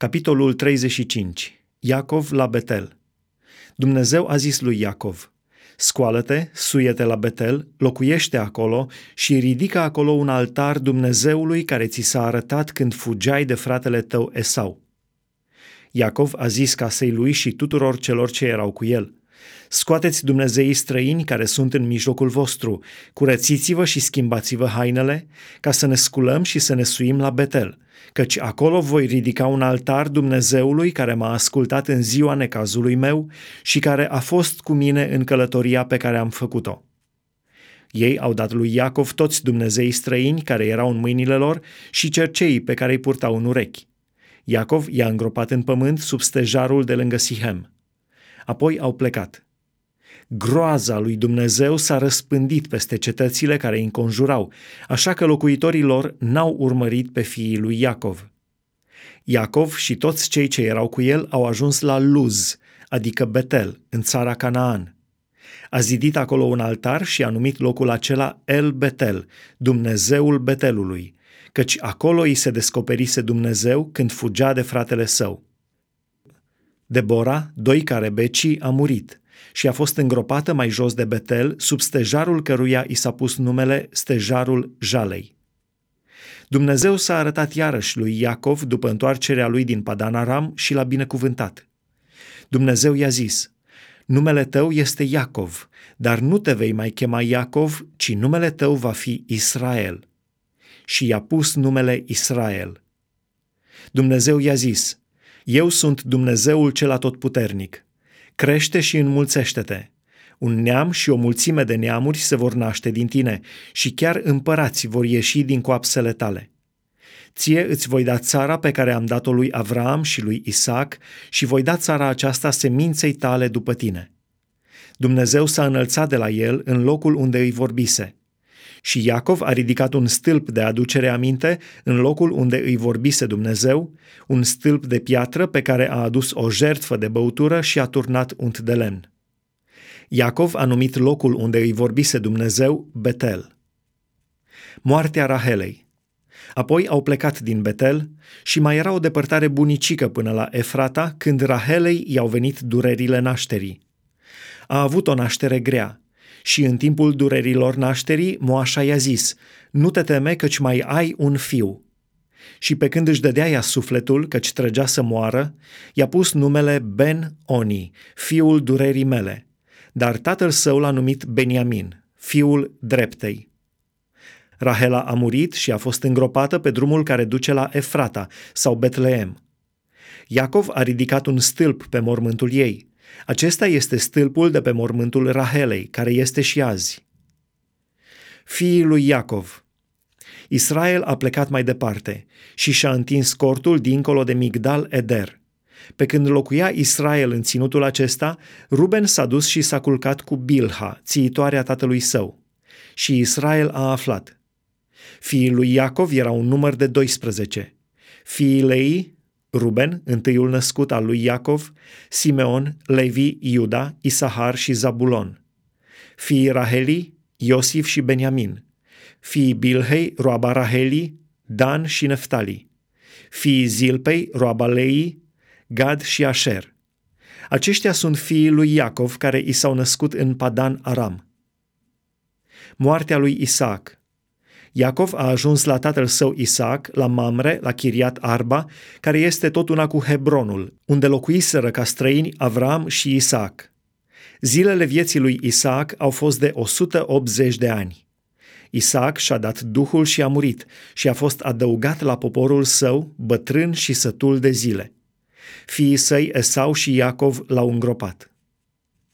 Capitolul 35. Iacov la Betel. Dumnezeu a zis lui Iacov, Scoală-te, suie-te la Betel, locuiește acolo și ridică acolo un altar Dumnezeului care ți s-a arătat când fugeai de fratele tău Esau. Iacov a zis casei lui și tuturor celor ce erau cu el, Scoateți Dumnezeii străini care sunt în mijlocul vostru, curățiți-vă și schimbați-vă hainele, ca să ne sculăm și să ne suim la Betel, căci acolo voi ridica un altar Dumnezeului care m-a ascultat în ziua necazului meu și care a fost cu mine în călătoria pe care am făcut-o. Ei au dat lui Iacov toți Dumnezeii străini care erau în mâinile lor și cerceii pe care îi purtau în urechi. Iacov i-a îngropat în pământ sub stejarul de lângă Sihem. Apoi au plecat. Groaza lui Dumnezeu s-a răspândit peste cetățile care îi înconjurau, așa că locuitorii lor n-au urmărit pe fiii lui Iacov. Iacov și toți cei ce erau cu el au ajuns la Luz, adică Betel, în țara Canaan. A zidit acolo un altar și a numit locul acela El Betel, Dumnezeul Betelului, căci acolo îi se descoperise Dumnezeu când fugea de fratele său. Debora, doi care becii, a murit și a fost îngropată mai jos de Betel, sub stejarul căruia i s-a pus numele stejarul Jalei. Dumnezeu s-a arătat iarăși lui Iacov după întoarcerea lui din Padan Aram și l-a binecuvântat. Dumnezeu i-a zis, numele tău este Iacov, dar nu te vei mai chema Iacov, ci numele tău va fi Israel. Și i-a pus numele Israel. Dumnezeu i-a zis, eu sunt Dumnezeul cel atotputernic. Crește și înmulțește-te. Un neam și o mulțime de neamuri se vor naște din tine și chiar împărați vor ieși din coapsele tale. Ție îți voi da țara pe care am dat-o lui Avram și lui Isaac și voi da țara aceasta seminței tale după tine. Dumnezeu s-a înălțat de la el în locul unde îi vorbise – și Iacov a ridicat un stâlp de aducere aminte în locul unde îi vorbise Dumnezeu, un stâlp de piatră pe care a adus o jertfă de băutură și a turnat unt de lemn. Iacov a numit locul unde îi vorbise Dumnezeu Betel. Moartea Rahelei. Apoi au plecat din Betel și mai era o depărtare bunicică până la Efrata când Rahelei i-au venit durerile nașterii. A avut o naștere grea și în timpul durerilor nașterii, moașa i-a zis, nu te teme căci mai ai un fiu. Și pe când își dădea ea sufletul, căci trăgea să moară, i-a pus numele Ben-Oni, fiul durerii mele, dar tatăl său l-a numit Beniamin, fiul dreptei. Rahela a murit și a fost îngropată pe drumul care duce la Efrata sau Betleem. Iacov a ridicat un stâlp pe mormântul ei – acesta este stâlpul de pe mormântul Rahelei, care este și azi. Fiii lui Iacov Israel a plecat mai departe și și-a întins cortul dincolo de Migdal Eder. Pe când locuia Israel în ținutul acesta, Ruben s-a dus și s-a culcat cu Bilha, țiitoarea tatălui său. Și Israel a aflat. Fiii lui Iacov erau un număr de 12. Fiii Lei, Ruben, întâiul născut al lui Iacov, Simeon, Levi, Iuda, Isahar și Zabulon. Fiii Raheli, Iosif și Beniamin. Fiii Bilhei, roaba Raheli, Dan și Neftali. Fiii Zilpei, roaba Lei, Gad și Asher. Aceștia sunt fiii lui Iacov care i s-au născut în Padan Aram. Moartea lui Isaac – Iacov a ajuns la tatăl său Isaac, la Mamre, la Chiriat Arba, care este tot una cu Hebronul, unde locuiseră ca străini Avram și Isaac. Zilele vieții lui Isaac au fost de 180 de ani. Isaac și-a dat duhul și a murit și a fost adăugat la poporul său, bătrân și sătul de zile. Fiii săi Esau și Iacov l-au îngropat.